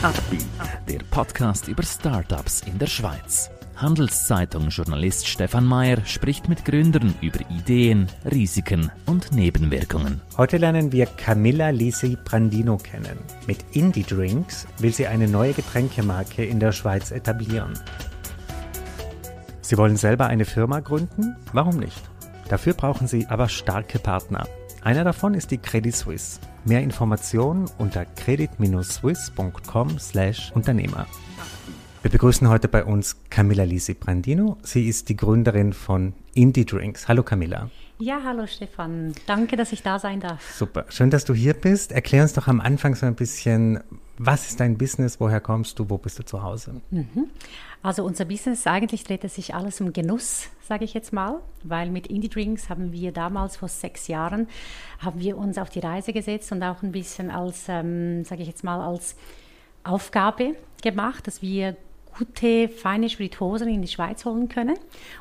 Upbeat, der Podcast über Startups in der Schweiz. Handelszeitung-Journalist Stefan Mayer spricht mit Gründern über Ideen, Risiken und Nebenwirkungen. Heute lernen wir Camilla Lisi Brandino kennen. Mit Indie Drinks will sie eine neue Getränkemarke in der Schweiz etablieren. Sie wollen selber eine Firma gründen? Warum nicht? Dafür brauchen sie aber starke Partner. Einer davon ist die Credit Suisse. Mehr Informationen unter credit-swiss.com/Unternehmer. Wir begrüßen heute bei uns Camilla Lisi Brandino. Sie ist die Gründerin von Indie Drinks. Hallo Camilla. Ja, hallo Stefan. Danke, dass ich da sein darf. Super. Schön, dass du hier bist. Erklär uns doch am Anfang so ein bisschen, was ist dein Business? Woher kommst du? Wo bist du zu Hause? Mhm. Also unser Business eigentlich dreht es sich alles um Genuss, sage ich jetzt mal, weil mit Indie Drinks haben wir damals vor sechs Jahren haben wir uns auf die Reise gesetzt und auch ein bisschen als, ähm, sage ich jetzt mal, als Aufgabe gemacht, dass wir gute, feine Spirituosen in die Schweiz holen können.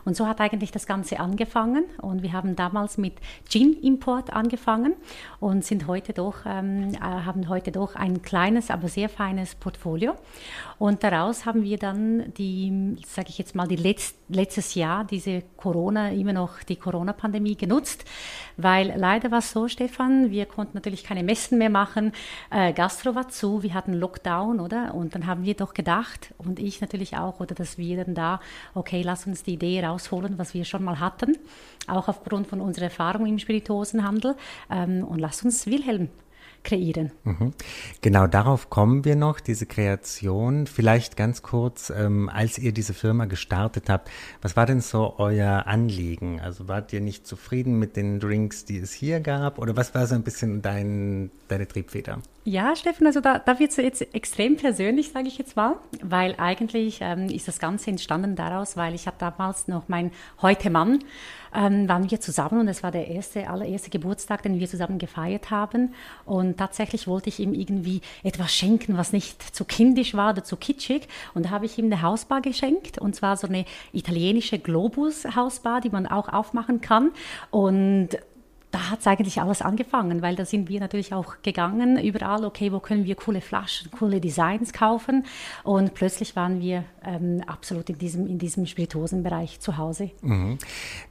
Und so hat eigentlich das Ganze angefangen. Und wir haben damals mit Gin-Import angefangen und sind heute doch, ähm, äh, haben heute doch ein kleines, aber sehr feines Portfolio. Und daraus haben wir dann die, sage ich jetzt mal, die Letz letztes Jahr diese Corona, immer noch die Corona-Pandemie genutzt, weil leider war es so, Stefan, wir konnten natürlich keine Messen mehr machen, äh, Gastro war zu, wir hatten Lockdown, oder? Und dann haben wir doch gedacht, und ich natürlich auch, oder dass wir dann da, okay, lass uns die Idee rausholen, was wir schon mal hatten, auch aufgrund von unserer Erfahrung im Spirituosenhandel, ähm, und lass uns Wilhelm kreieren. Mhm. Genau darauf kommen wir noch, diese Kreation. Vielleicht ganz kurz, ähm, als ihr diese Firma gestartet habt, was war denn so euer Anliegen? Also wart ihr nicht zufrieden mit den Drinks, die es hier gab? Oder was war so ein bisschen dein, deine Triebfeder? Ja, Steffen, also da, da wird es jetzt extrem persönlich, sage ich jetzt mal, weil eigentlich ähm, ist das Ganze entstanden daraus, weil ich habe damals noch mein heute Mann ähm, waren wir zusammen und es war der erste, allererste Geburtstag, den wir zusammen gefeiert haben. Und tatsächlich wollte ich ihm irgendwie etwas schenken, was nicht zu kindisch war oder zu kitschig. Und da habe ich ihm eine Hausbar geschenkt und zwar so eine italienische Globus-Hausbar, die man auch aufmachen kann. Und da hat es eigentlich alles angefangen, weil da sind wir natürlich auch gegangen, überall, okay, wo können wir coole Flaschen, coole Designs kaufen und plötzlich waren wir ähm, absolut in diesem, in diesem Spirituosenbereich zu Hause. Mhm.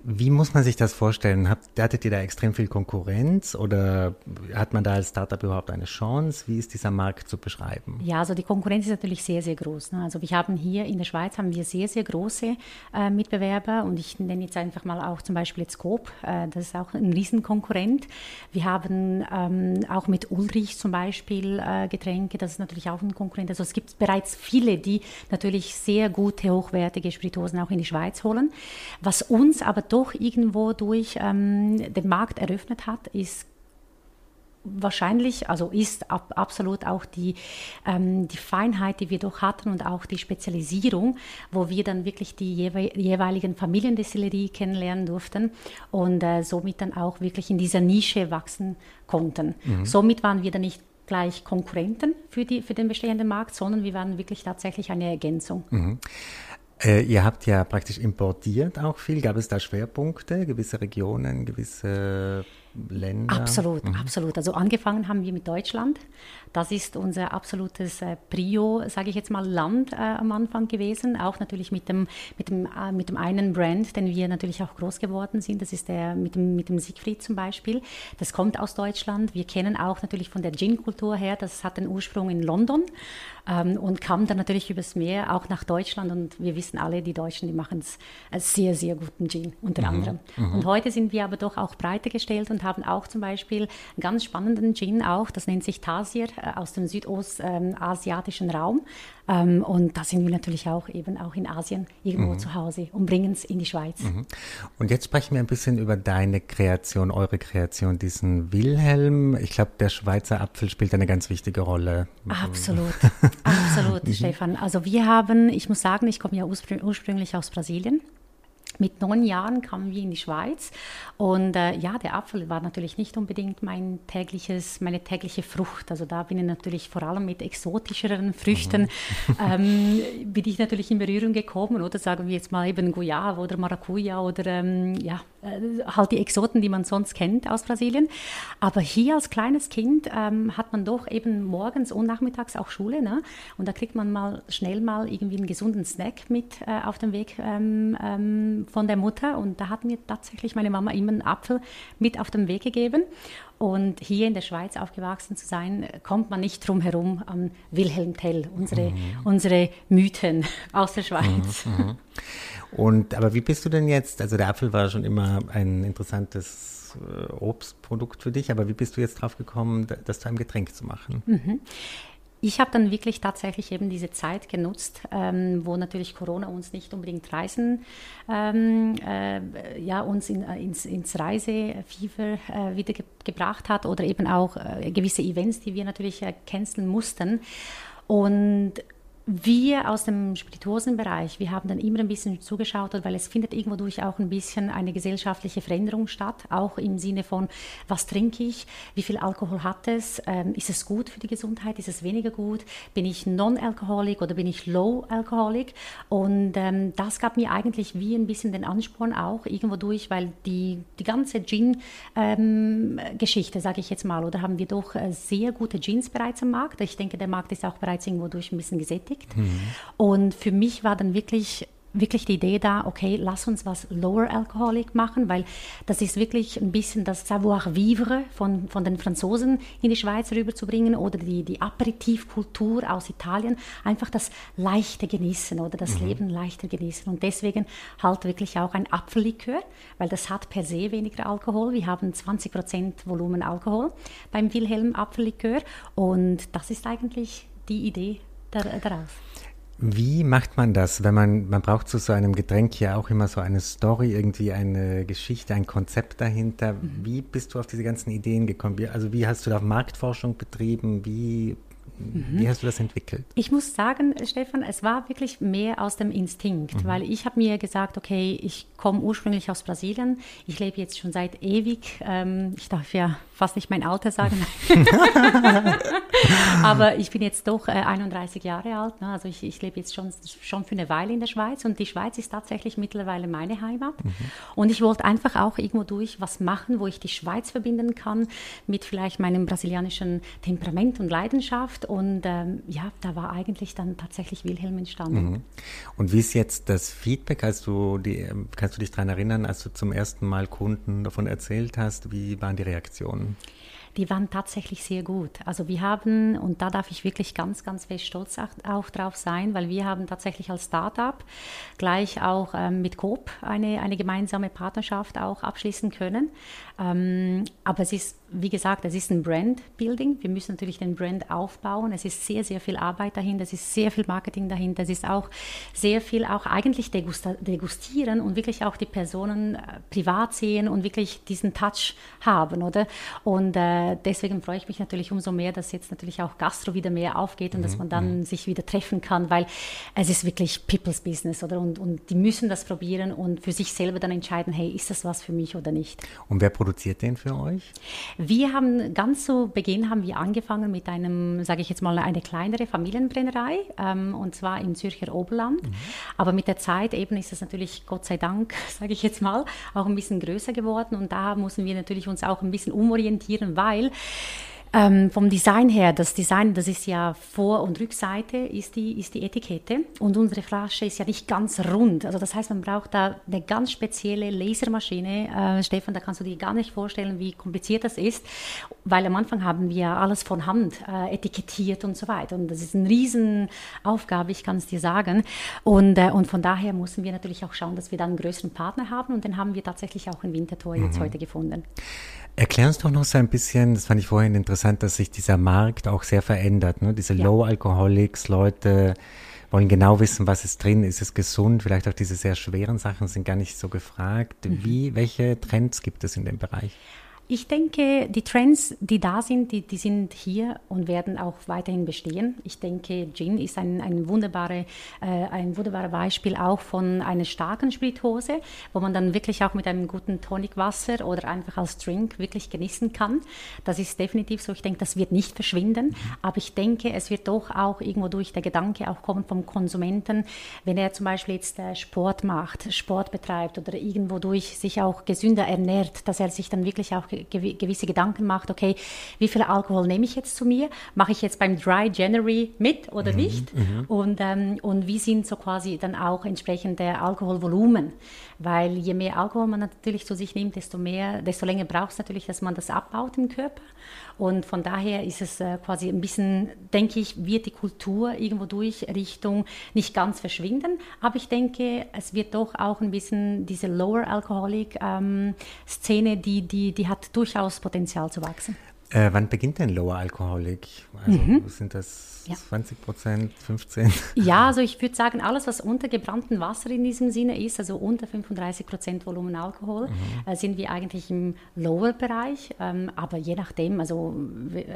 Wie muss man sich das vorstellen? Habt, hattet ihr da extrem viel Konkurrenz oder hat man da als Startup überhaupt eine Chance? Wie ist dieser Markt zu beschreiben? Ja, also die Konkurrenz ist natürlich sehr, sehr groß. Ne? Also wir haben hier in der Schweiz haben wir sehr, sehr große äh, Mitbewerber und ich nenne jetzt einfach mal auch zum Beispiel jetzt Coop, äh, das ist auch ein riesen Konkurrent. Wir haben ähm, auch mit Ulrich zum Beispiel äh, Getränke, das ist natürlich auch ein Konkurrent. Also es gibt bereits viele, die natürlich sehr gute, hochwertige Spirituosen auch in die Schweiz holen. Was uns aber doch irgendwo durch ähm, den Markt eröffnet hat, ist wahrscheinlich, also ist ab, absolut auch die, ähm, die Feinheit, die wir doch hatten und auch die Spezialisierung, wo wir dann wirklich die jewe jeweiligen Familiendestillerie kennenlernen durften und äh, somit dann auch wirklich in dieser Nische wachsen konnten. Mhm. Somit waren wir dann nicht gleich Konkurrenten für, die, für den bestehenden Markt, sondern wir waren wirklich tatsächlich eine Ergänzung. Mhm. Äh, ihr habt ja praktisch importiert auch viel. Gab es da Schwerpunkte, gewisse Regionen, gewisse Länder? Absolut, mhm. absolut. Also angefangen haben wir mit Deutschland. Das ist unser absolutes äh, Prio, sage ich jetzt mal, Land äh, am Anfang gewesen. Auch natürlich mit dem, mit, dem, äh, mit dem einen Brand, den wir natürlich auch groß geworden sind. Das ist der mit dem, mit dem Siegfried zum Beispiel. Das kommt aus Deutschland. Wir kennen auch natürlich von der Gin-Kultur her. Das hat den Ursprung in London ähm, und kam dann natürlich übers Meer auch nach Deutschland. Und wir wissen alle, die Deutschen, die machen es sehr, sehr guten Gin unter mhm. anderem. Mhm. Und heute sind wir aber doch auch breiter gestellt und haben auch zum Beispiel einen ganz spannenden Gin auch, das nennt sich Tasir äh, aus dem südostasiatischen ähm, Raum. Ähm, und da sind wir natürlich auch eben auch in Asien irgendwo mhm. zu Hause und bringen es in die Schweiz. Mhm. Und jetzt sprechen wir ein bisschen über deine Kreation, eure Kreation, diesen Wilhelm. Ich glaube, der Schweizer Apfel spielt eine ganz wichtige Rolle. Absolut, absolut, mhm. Stefan. Also wir haben, ich muss sagen, ich komme ja ursprünglich aus Brasilien. mit neun Jahren kamen wir in die Schweiz und äh, ja, der Apfel war natürlich nicht unbedingt mein tägliches, meine tägliche Frucht. Also da bin ich natürlich vor allem mit exotischeren Früchten mhm. ähm, bin ich natürlich in Berührung gekommen oder sagen wir jetzt mal eben Guayaba oder Maracuja oder ähm, ja, halt die Exoten, die man sonst kennt aus Brasilien. Aber hier als kleines Kind ähm, hat man doch eben morgens und nachmittags auch Schule. Ne? Und da kriegt man mal schnell mal irgendwie einen gesunden Snack mit äh, auf dem Weg ähm, ähm, von der Mutter. Und da hat mir tatsächlich meine Mama immer einen Apfel mit auf den Weg gegeben. Und hier in der Schweiz aufgewachsen zu sein, kommt man nicht drum herum an Wilhelm Tell, unsere, mhm. unsere Mythen aus der Schweiz. Mhm, mhm. Und aber wie bist du denn jetzt? Also der Apfel war schon immer ein interessantes äh, Obstprodukt für dich, aber wie bist du jetzt drauf gekommen, das zu einem Getränk zu machen? Mhm. Ich habe dann wirklich tatsächlich eben diese Zeit genutzt, ähm, wo natürlich Corona uns nicht unbedingt reisen, ähm, äh, ja, uns in, äh, ins, ins Reisefieber äh, wieder ge gebracht hat oder eben auch äh, gewisse Events, die wir natürlich äh, canceln mussten. Und wir aus dem Spirituosenbereich, wir haben dann immer ein bisschen zugeschaut, weil es findet irgendwo durch auch ein bisschen eine gesellschaftliche Veränderung statt, auch im Sinne von, was trinke ich, wie viel Alkohol hat es, ähm, ist es gut für die Gesundheit, ist es weniger gut, bin ich Non-Alkoholik oder bin ich Low-Alkoholik und ähm, das gab mir eigentlich wie ein bisschen den Ansporn auch irgendwo durch, weil die, die ganze Gin-Geschichte, ähm, sage ich jetzt mal, oder haben wir doch äh, sehr gute Gins bereits am Markt. Ich denke, der Markt ist auch bereits irgendwo durch ein bisschen gesättigt beschäftigt. Mhm. Und für mich war dann wirklich wirklich die Idee da, okay, lass uns was Lower Alcoholic machen, weil das ist wirklich ein bisschen das Savoir-vivre von, von den Franzosen in die Schweiz rüberzubringen oder die, die Aperitivkultur aus Italien, einfach das leichte Genießen oder das mhm. Leben leichter genießen. Und deswegen halt wirklich auch ein Apfellikör, weil das hat per se weniger Alkohol. Wir haben 20% Volumen Alkohol beim Wilhelm Apfellikör und das ist eigentlich die Idee daraus. Wie macht man das, wenn man, man braucht zu so einem Getränk ja auch immer so eine Story, irgendwie eine Geschichte, ein Konzept dahinter. Mhm. Wie bist du auf diese ganzen Ideen gekommen? Also wie hast du da Marktforschung betrieben? Wie Mhm. Wie hast du das entwickelt? Ich muss sagen, Stefan, es war wirklich mehr aus dem Instinkt, mhm. weil ich habe mir gesagt, okay, ich komme ursprünglich aus Brasilien, ich lebe jetzt schon seit ewig, ähm, ich darf ja fast nicht mein Alter sagen, aber ich bin jetzt doch äh, 31 Jahre alt, ne? also ich, ich lebe jetzt schon, schon für eine Weile in der Schweiz und die Schweiz ist tatsächlich mittlerweile meine Heimat mhm. und ich wollte einfach auch irgendwo durch was machen, wo ich die Schweiz verbinden kann mit vielleicht meinem brasilianischen Temperament und Leidenschaft und ähm, ja, da war eigentlich dann tatsächlich Wilhelm entstanden. Mhm. Und wie ist jetzt das Feedback, als du die, ähm, kannst du dich daran erinnern, als du zum ersten Mal Kunden davon erzählt hast, wie waren die Reaktionen? Die waren tatsächlich sehr gut. Also wir haben, und da darf ich wirklich ganz, ganz fest stolz auch drauf sein, weil wir haben tatsächlich als Startup gleich auch ähm, mit Coop eine, eine gemeinsame Partnerschaft auch abschließen können. Ähm, aber es ist, wie gesagt, es ist ein Brand-Building. Wir müssen natürlich den Brand aufbauen. Es ist sehr, sehr viel Arbeit dahinter. Es ist sehr viel Marketing dahinter. Es ist auch sehr viel auch eigentlich degustieren und wirklich auch die Personen äh, privat sehen und wirklich diesen Touch haben, oder? Und äh, deswegen freue ich mich natürlich umso mehr, dass jetzt natürlich auch Gastro wieder mehr aufgeht und mhm. dass man dann mhm. sich wieder treffen kann, weil es ist wirklich People's Business, oder? Und, und die müssen das probieren und für sich selber dann entscheiden, hey, ist das was für mich oder nicht? Und wer produziert den für euch? Wir haben ganz zu Beginn haben wir angefangen mit einem, sage ich jetzt mal, eine kleinere Familienbrennerei ähm, und zwar im Zürcher Oberland. Mhm. Aber mit der Zeit eben ist es natürlich, Gott sei Dank, sage ich jetzt mal, auch ein bisschen größer geworden und da müssen wir natürlich uns auch ein bisschen umorientieren, weil ähm, vom Design her, das Design, das ist ja Vor- und Rückseite, ist die, ist die Etikette. Und unsere Flasche ist ja nicht ganz rund. Also das heißt, man braucht da eine ganz spezielle Lasermaschine. Äh, Stefan, da kannst du dir gar nicht vorstellen, wie kompliziert das ist. Weil am Anfang haben wir alles von Hand äh, etikettiert und so weiter. Und das ist eine Riesenaufgabe, ich kann es dir sagen. Und, äh, und von daher mussten wir natürlich auch schauen, dass wir dann einen größeren Partner haben. Und den haben wir tatsächlich auch in Winterthur mhm. jetzt heute gefunden. Erklär uns doch noch so ein bisschen, das fand ich vorhin interessant, dass sich dieser Markt auch sehr verändert. Ne? Diese ja. Low-Alcoholics, Leute wollen genau wissen, was ist drin, ist es gesund, vielleicht auch diese sehr schweren Sachen sind gar nicht so gefragt. Mhm. Wie, welche Trends gibt es in dem Bereich? Ich denke, die Trends, die da sind, die, die sind hier und werden auch weiterhin bestehen. Ich denke, Gin ist ein, ein, wunderbare, äh, ein wunderbares Beispiel auch von einer starken Spirituose, wo man dann wirklich auch mit einem guten Tonicwasser oder einfach als Drink wirklich genießen kann. Das ist definitiv so. Ich denke, das wird nicht verschwinden, aber ich denke, es wird doch auch irgendwo durch der Gedanke auch kommen vom Konsumenten, wenn er zum Beispiel jetzt äh, Sport macht, Sport betreibt oder irgendwo durch sich auch gesünder ernährt, dass er sich dann wirklich auch gewisse Gedanken macht, okay, wie viel Alkohol nehme ich jetzt zu mir? Mache ich jetzt beim Dry January mit oder mhm, nicht? Mhm. Und, ähm, und wie sind so quasi dann auch entsprechend der Alkoholvolumen? Weil je mehr Alkohol man natürlich zu sich nimmt, desto mehr, desto länger braucht es natürlich, dass man das abbaut im Körper. Und von daher ist es äh, quasi ein bisschen, denke ich, wird die Kultur irgendwo durch Richtung nicht ganz verschwinden. Aber ich denke, es wird doch auch ein bisschen diese Lower Alcoholic ähm, Szene, die, die, die hat durchaus Potenzial zu wachsen. Äh, wann beginnt denn Lower Alcoholic? Also mhm. sind das ja. 20 Prozent, 15? Ja, also ich würde sagen, alles, was unter gebranntem Wasser in diesem Sinne ist, also unter 35 Prozent Volumen Alkohol, mhm. äh, sind wir eigentlich im Lower-Bereich. Ähm, aber je nachdem, also,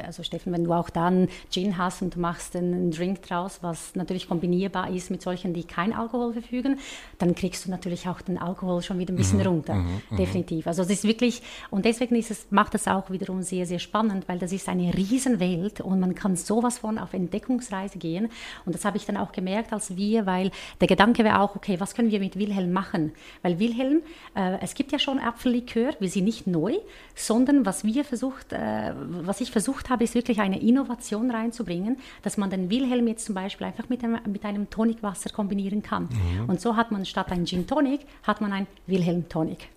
also Steffen, wenn du auch dann Gin hast und du machst einen Drink draus, was natürlich kombinierbar ist mit solchen, die kein Alkohol verfügen, dann kriegst du natürlich auch den Alkohol schon wieder ein bisschen mhm. runter. Mhm. mhm. Definitiv. Also es ist wirklich, und deswegen ist es, macht es auch wiederum sehr, sehr spannend, weil das ist eine Riesenwelt und man kann sowas von auf Entdeckung Entdeckungsreise gehen. Und das habe ich dann auch gemerkt, als wir, weil der Gedanke wäre auch, okay, was können wir mit Wilhelm machen? Weil Wilhelm, äh, es gibt ja schon Apfellikör, wir sind nicht neu, sondern was wir versucht, äh, was ich versucht habe, ist wirklich eine Innovation reinzubringen, dass man den Wilhelm jetzt zum Beispiel einfach mit einem, mit einem Tonicwasser kombinieren kann. Mhm. Und so hat man statt ein Gin Tonic, hat man ein Wilhelm Tonic.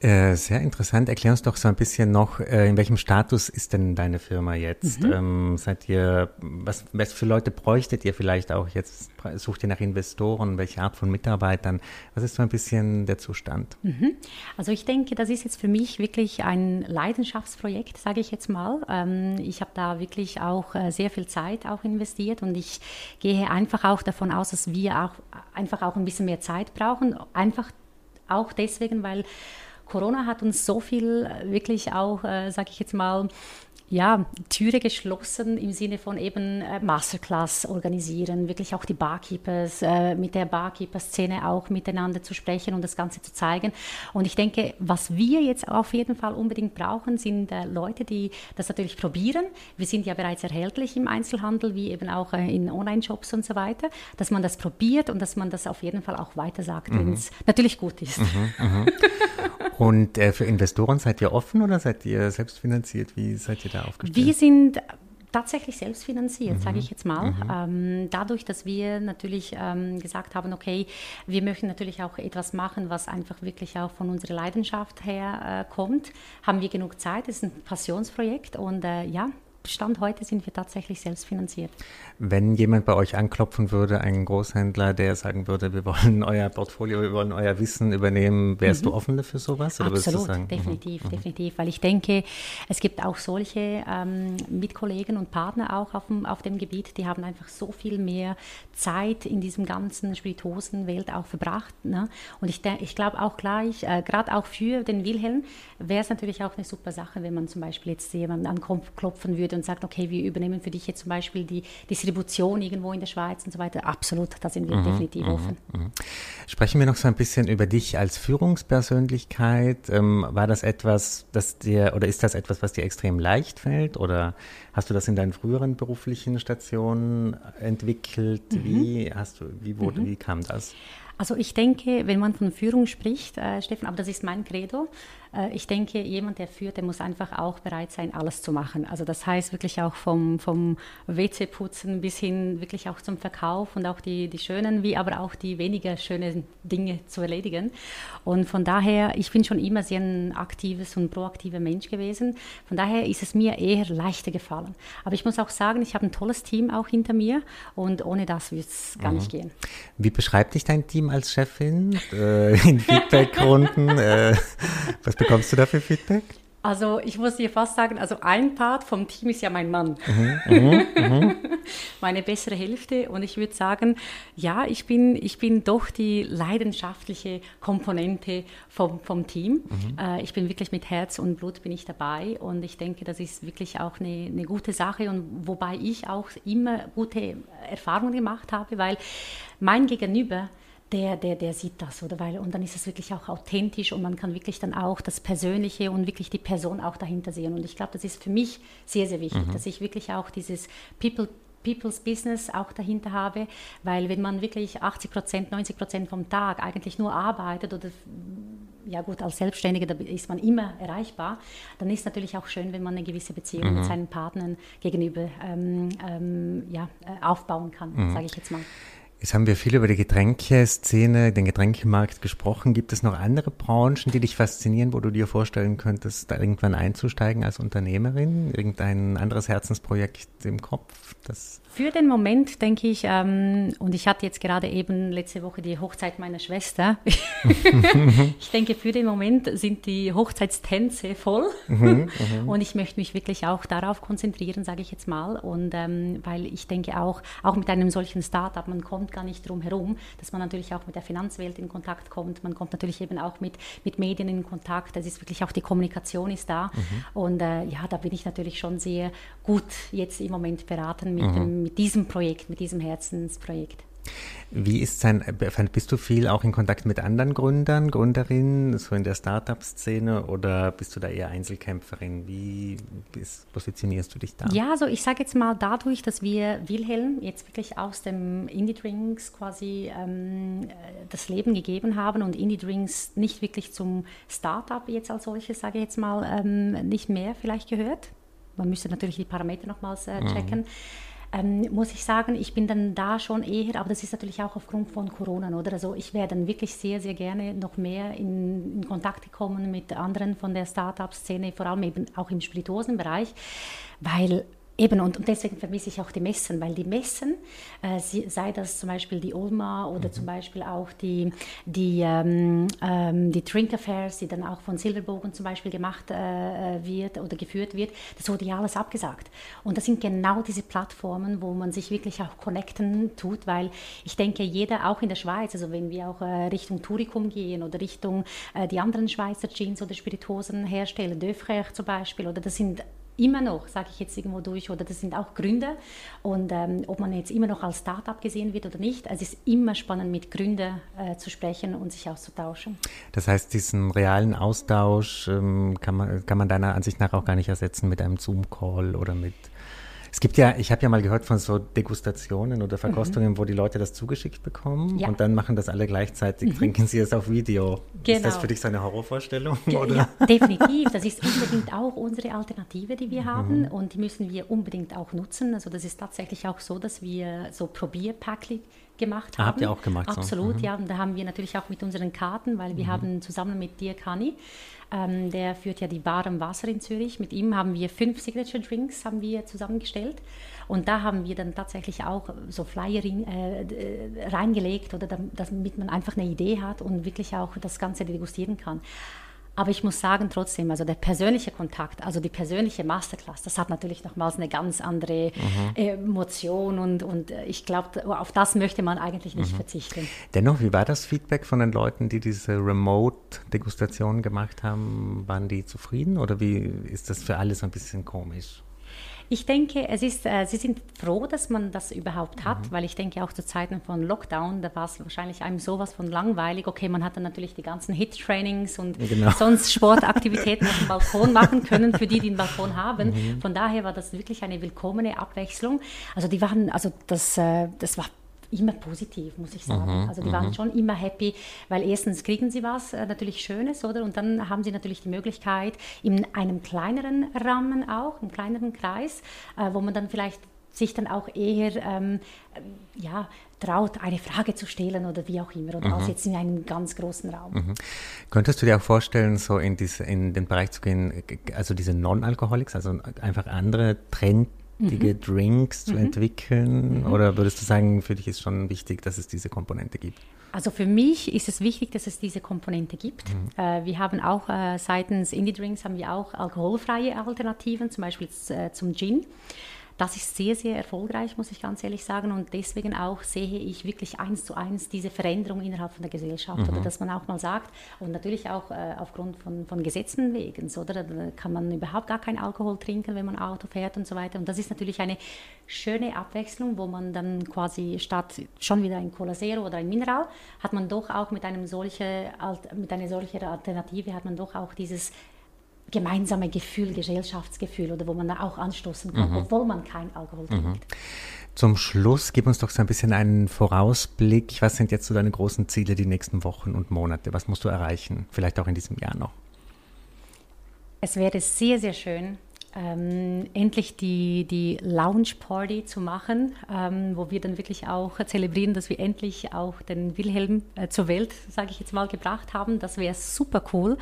Äh, sehr interessant. Erklär uns doch so ein bisschen noch, äh, in welchem Status ist denn deine Firma jetzt? Mhm. Ähm, seid ihr, was, was für Leute bräuchtet ihr vielleicht auch jetzt? Sucht ihr nach Investoren? Welche Art von Mitarbeitern? Was ist so ein bisschen der Zustand? Mhm. Also ich denke, das ist jetzt für mich wirklich ein Leidenschaftsprojekt, sage ich jetzt mal. Ähm, ich habe da wirklich auch äh, sehr viel Zeit auch investiert und ich gehe einfach auch davon aus, dass wir auch einfach auch ein bisschen mehr Zeit brauchen. Einfach auch deswegen, weil Corona hat uns so viel äh, wirklich auch, äh, sage ich jetzt mal, ja, Türe geschlossen im Sinne von eben äh, Masterclass organisieren, wirklich auch die Barkeepers, äh, mit der Barkeeper-Szene auch miteinander zu sprechen und das Ganze zu zeigen. Und ich denke, was wir jetzt auf jeden Fall unbedingt brauchen, sind äh, Leute, die das natürlich probieren. Wir sind ja bereits erhältlich im Einzelhandel, wie eben auch äh, in Online-Shops und so weiter, dass man das probiert und dass man das auf jeden Fall auch weitersagt, mhm. wenn es natürlich gut ist. Mhm, mh. und äh, für Investoren seid ihr offen oder seid ihr selbstfinanziert? Wie seid ihr da? aufgestellt? Wir sind tatsächlich selbst finanziert, mhm. sage ich jetzt mal. Mhm. Ähm, dadurch, dass wir natürlich ähm, gesagt haben, okay, wir möchten natürlich auch etwas machen, was einfach wirklich auch von unserer Leidenschaft her äh, kommt, haben wir genug Zeit. Es ist ein Passionsprojekt und äh, ja, Stand heute sind wir tatsächlich selbst finanziert. Wenn jemand bei euch anklopfen würde, ein Großhändler, der sagen würde, wir wollen euer Portfolio, wir wollen euer Wissen übernehmen, wärst mhm. du offen dafür sowas? Oder Absolut, mhm. definitiv, mhm. definitiv. Weil ich denke, es gibt auch solche ähm, Mitkollegen und Partner auch auf dem, auf dem Gebiet, die haben einfach so viel mehr Zeit in diesem ganzen Spirituosenwelt auch verbracht. Ne? Und ich, ich glaube auch gleich, äh, gerade auch für den Wilhelm, wäre es natürlich auch eine super Sache, wenn man zum Beispiel jetzt jemanden anklopfen würde und sagt, okay, wir übernehmen für dich jetzt zum Beispiel die Distribution irgendwo in der Schweiz und so weiter. Absolut, da sind wir mhm, definitiv mhm, offen. Mhm. Sprechen wir noch so ein bisschen über dich als Führungspersönlichkeit. Ähm, war das etwas, das dir, oder ist das etwas, was dir extrem leicht fällt? Oder hast du das in deinen früheren beruflichen Stationen entwickelt? Mhm. Wie hast du, wie wurde, mhm. wie kam das? Also ich denke, wenn man von Führung spricht, äh, Steffen, aber das ist mein Credo, ich denke, jemand, der führt, der muss einfach auch bereit sein, alles zu machen. Also das heißt wirklich auch vom, vom WC-Putzen bis hin wirklich auch zum Verkauf und auch die, die schönen, wie aber auch die weniger schönen Dinge zu erledigen. Und von daher, ich bin schon immer sehr ein aktives und proaktiver Mensch gewesen. Von daher ist es mir eher leichter gefallen. Aber ich muss auch sagen, ich habe ein tolles Team auch hinter mir und ohne das wird es gar mhm. nicht gehen. Wie beschreibt dich dein Team als Chefin äh, in Feedbackrunden? äh, was bekommst du da für Feedback? Also ich muss dir fast sagen, also ein Part vom Team ist ja mein Mann. Mhm, mh, mh. meine bessere Hälfte. Und ich würde sagen, ja, ich bin, ich bin doch die leidenschaftliche Komponente vom, vom Team. Mhm. Äh, ich bin wirklich mit Herz und Blut bin ich dabei. Und ich denke, das ist wirklich auch eine, eine gute Sache. Und wobei ich auch immer gute Erfahrungen gemacht habe, weil mein Gegenüber, der, der, der sieht das, oder? Weil, und dann ist es wirklich auch authentisch und man kann wirklich dann auch das Persönliche und wirklich die Person auch dahinter sehen. Und ich glaube, das ist für mich sehr, sehr wichtig, mhm. dass ich wirklich auch dieses People People's Business auch dahinter habe, weil wenn man wirklich 80 Prozent, 90 Prozent vom Tag eigentlich nur arbeitet oder ja gut, als Selbstständiger da ist man immer erreichbar, dann ist es natürlich auch schön, wenn man eine gewisse Beziehung mhm. mit seinen Partnern gegenüber ähm, ähm, ja, äh, aufbauen kann, mhm. sage ich jetzt mal. Jetzt haben wir viel über die Getränkeszene, den Getränkemarkt gesprochen. Gibt es noch andere Branchen, die dich faszinieren, wo du dir vorstellen könntest, da irgendwann einzusteigen als Unternehmerin? Irgendein anderes Herzensprojekt im Kopf? Das Für den Moment denke ich, ähm, und ich hatte jetzt gerade eben letzte Woche die Hochzeit meiner Schwester. ich denke, für den Moment sind die Hochzeitstänze voll. Mhm, mhm. und ich möchte mich wirklich auch darauf konzentrieren, sage ich jetzt mal. Und ähm, weil ich denke auch, auch mit einem solchen Startup, man kommt gar nicht drum herum, dass man natürlich auch mit der Finanzwelt in Kontakt kommt. Man kommt natürlich eben auch mit, mit Medien in Kontakt. Das ist wirklich auch die Kommunikation ist da. Mhm. Und äh, ja, da bin ich natürlich schon sehr gut jetzt im Moment beraten mit, dem, mit diesem Projekt, mit diesem Herzensprojekt. Wie ist sein, bist du viel auch in Kontakt mit anderen Gründern, Gründerinnen, so in der Startup-Szene oder bist du da eher Einzelkämpferin? Wie bist, positionierst du dich da? Ja, also ich sage jetzt mal dadurch, dass wir Wilhelm jetzt wirklich aus dem Indie Drinks quasi ähm, das Leben gegeben haben und Indie Drinks nicht wirklich zum Startup jetzt als solches, sage ich jetzt mal, ähm, nicht mehr vielleicht gehört. Man müsste natürlich die Parameter nochmals äh, mhm. checken. Mhm ähm, muss ich sagen, ich bin dann da schon eher, aber das ist natürlich auch aufgrund von Corona, oder? Also ich wäre dann wirklich sehr, sehr gerne noch mehr in, in Kontakt gekommen mit anderen von der Startup-Szene, vor allem eben auch im Spirituosenbereich, weil Eben, und, und, deswegen vermisse ich auch die Messen, weil die Messen, äh, sei das zum Beispiel die Ulma oder mhm. zum Beispiel auch die, die, ähm, ähm, die Drink Affairs, die dann auch von Silberbogen zum Beispiel gemacht äh, äh, wird oder geführt wird, das wurde ja alles abgesagt. Und das sind genau diese Plattformen, wo man sich wirklich auch connecten tut, weil ich denke, jeder, auch in der Schweiz, also wenn wir auch äh, Richtung Turicum gehen oder Richtung äh, die anderen Schweizer Jeans oder Spirituosen herstellen, Döfrer zum Beispiel, oder das sind immer noch, sage ich jetzt irgendwo durch, oder das sind auch Gründer. Und ähm, ob man jetzt immer noch als Startup gesehen wird oder nicht, es ist immer spannend, mit Gründern äh, zu sprechen und sich auszutauschen. Das heißt, diesen realen Austausch ähm, kann, man, kann man deiner Ansicht nach auch gar nicht ersetzen mit einem Zoom-Call oder mit es gibt ja, ich habe ja mal gehört von so Degustationen oder Verkostungen, mhm. wo die Leute das zugeschickt bekommen ja. und dann machen das alle gleichzeitig, mhm. trinken sie es auf Video. Genau. Ist das genau. für dich so eine Horrorvorstellung? Oder? Ja, definitiv. Das ist unbedingt auch unsere Alternative, die wir haben mhm. und die müssen wir unbedingt auch nutzen. Also das ist tatsächlich auch so, dass wir so Probierpackli gemacht haben. Ah, habt ihr auch gemacht? Absolut, so. mhm. ja. Und da haben wir natürlich auch mit unseren Karten, weil wir mhm. haben zusammen mit Dirk Hani ähm, der führt ja die Bar am Wasser in Zürich. Mit ihm haben wir fünf Signature Drinks haben wir zusammengestellt. Und da haben wir dann tatsächlich auch so Flyer in, äh, reingelegt, oder damit man einfach eine Idee hat und wirklich auch das Ganze degustieren kann. Aber ich muss sagen, trotzdem, also der persönliche Kontakt, also die persönliche Masterclass, das hat natürlich nochmals eine ganz andere mhm. Emotion und, und ich glaube, auf das möchte man eigentlich nicht mhm. verzichten. Dennoch, wie war das Feedback von den Leuten, die diese Remote-Degustation gemacht haben? Waren die zufrieden oder wie ist das für alle so ein bisschen komisch? Ich denke, es ist, äh, sie sind froh, dass man das überhaupt hat, mhm. weil ich denke auch zu Zeiten von Lockdown, da war es wahrscheinlich einem sowas von langweilig. Okay, man hat dann natürlich die ganzen Hit-Trainings und genau. sonst Sportaktivitäten auf dem Balkon machen können, für die, die einen Balkon haben. Mhm. Von daher war das wirklich eine willkommene Abwechslung. Also die waren, also das, äh, das war immer positiv, muss ich sagen. Mhm, also die waren mhm. schon immer happy, weil erstens kriegen sie was äh, natürlich Schönes, oder? Und dann haben sie natürlich die Möglichkeit, in einem kleineren Rahmen auch, im kleineren Kreis, äh, wo man dann vielleicht sich dann auch eher ähm, äh, ja, traut, eine Frage zu stellen oder wie auch immer, oder mhm. als jetzt in einem ganz großen Raum. Mhm. Könntest du dir auch vorstellen, so in, diese, in den Bereich zu gehen, also diese Non-Alcoholics, also einfach andere Trend mhm. Drinks zu mhm. entwickeln? Mhm. Oder würdest du sagen, für dich ist schon wichtig, dass es diese Komponente gibt? Also für mich ist es wichtig, dass es diese Komponente gibt. Mhm. Äh, wir haben auch äh, seitens Indie Drinks haben wir auch alkoholfreie Alternativen, zum Beispiel äh, zum Gin. Das ist sehr, sehr erfolgreich, muss ich ganz ehrlich sagen. Und deswegen auch sehe ich wirklich eins zu eins diese Veränderung innerhalb von der Gesellschaft. Mhm. Oder dass man auch mal sagt, und natürlich auch äh, aufgrund von, von Gesetzen wegen, oder? Da kann man überhaupt gar keinen Alkohol trinken, wenn man Auto fährt und so weiter. Und das ist natürlich eine schöne Abwechslung, wo man dann quasi statt schon wieder ein Cola Zero oder ein Mineral, hat man doch auch mit, einem solche, mit einer solchen Alternative, hat man doch auch dieses gemeinsame Gefühl, Gesellschaftsgefühl oder wo man da auch anstoßen kann, mhm. obwohl man kein Alkohol trinkt. Mhm. Zum Schluss, gib uns doch so ein bisschen einen Vorausblick. Was sind jetzt so deine großen Ziele die nächsten Wochen und Monate? Was musst du erreichen? Vielleicht auch in diesem Jahr noch. Es wäre sehr, sehr schön, ähm, endlich die, die Lounge Party zu machen, ähm, wo wir dann wirklich auch zelebrieren, dass wir endlich auch den Wilhelm äh, zur Welt, sage ich jetzt mal, gebracht haben. Das wäre super cool.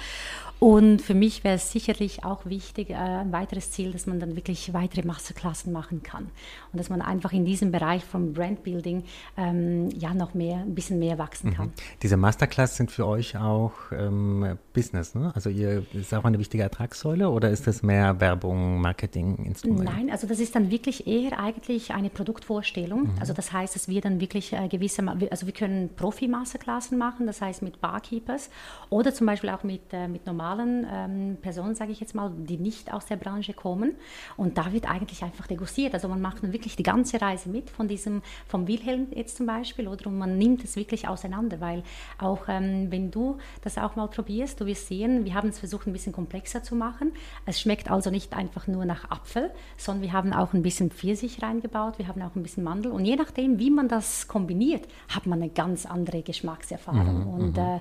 Und für mich wäre es sicherlich auch wichtig, äh, ein weiteres Ziel, dass man dann wirklich weitere Masterklassen machen kann und dass man einfach in diesem Bereich vom Brandbuilding ähm, ja noch mehr, ein bisschen mehr wachsen kann. Mhm. Diese Masterclass sind für euch auch ähm, Business, ne? Also ihr ist auch eine wichtige Ertragssäule oder ist das mehr Werbung, Marketinginstrument? Nein, also das ist dann wirklich eher eigentlich eine Produktvorstellung. Mhm. Also das heißt, dass wir dann wirklich äh, gewisse, also wir können Profi-Masterklassen machen, das heißt mit Barkeepers oder zum Beispiel auch mit, äh, mit normalen ähm, Personen, sage ich jetzt mal, die nicht aus der Branche kommen. Und da wird eigentlich einfach degustiert. Also man macht dann wirklich die ganze Reise mit von diesem, vom Wilhelm jetzt zum Beispiel, oder und man nimmt es wirklich auseinander, weil auch ähm, wenn du das auch mal probierst, du wirst sehen, wir haben es versucht ein bisschen komplexer zu machen. Es schmeckt also nicht einfach nur nach Apfel, sondern wir haben auch ein bisschen Pfirsich reingebaut, wir haben auch ein bisschen Mandel und je nachdem, wie man das kombiniert, hat man eine ganz andere Geschmackserfahrung. Mhm, und mhm. äh,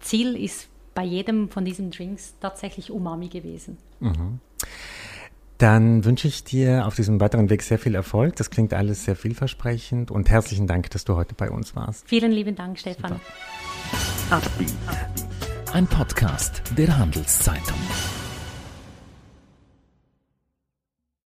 Ziel ist bei jedem von diesen Drinks tatsächlich Umami gewesen. Mhm. Dann wünsche ich dir auf diesem weiteren Weg sehr viel Erfolg. Das klingt alles sehr vielversprechend und herzlichen Dank, dass du heute bei uns warst. Vielen lieben Dank, Stefan. Ein Podcast der Handelszeitung.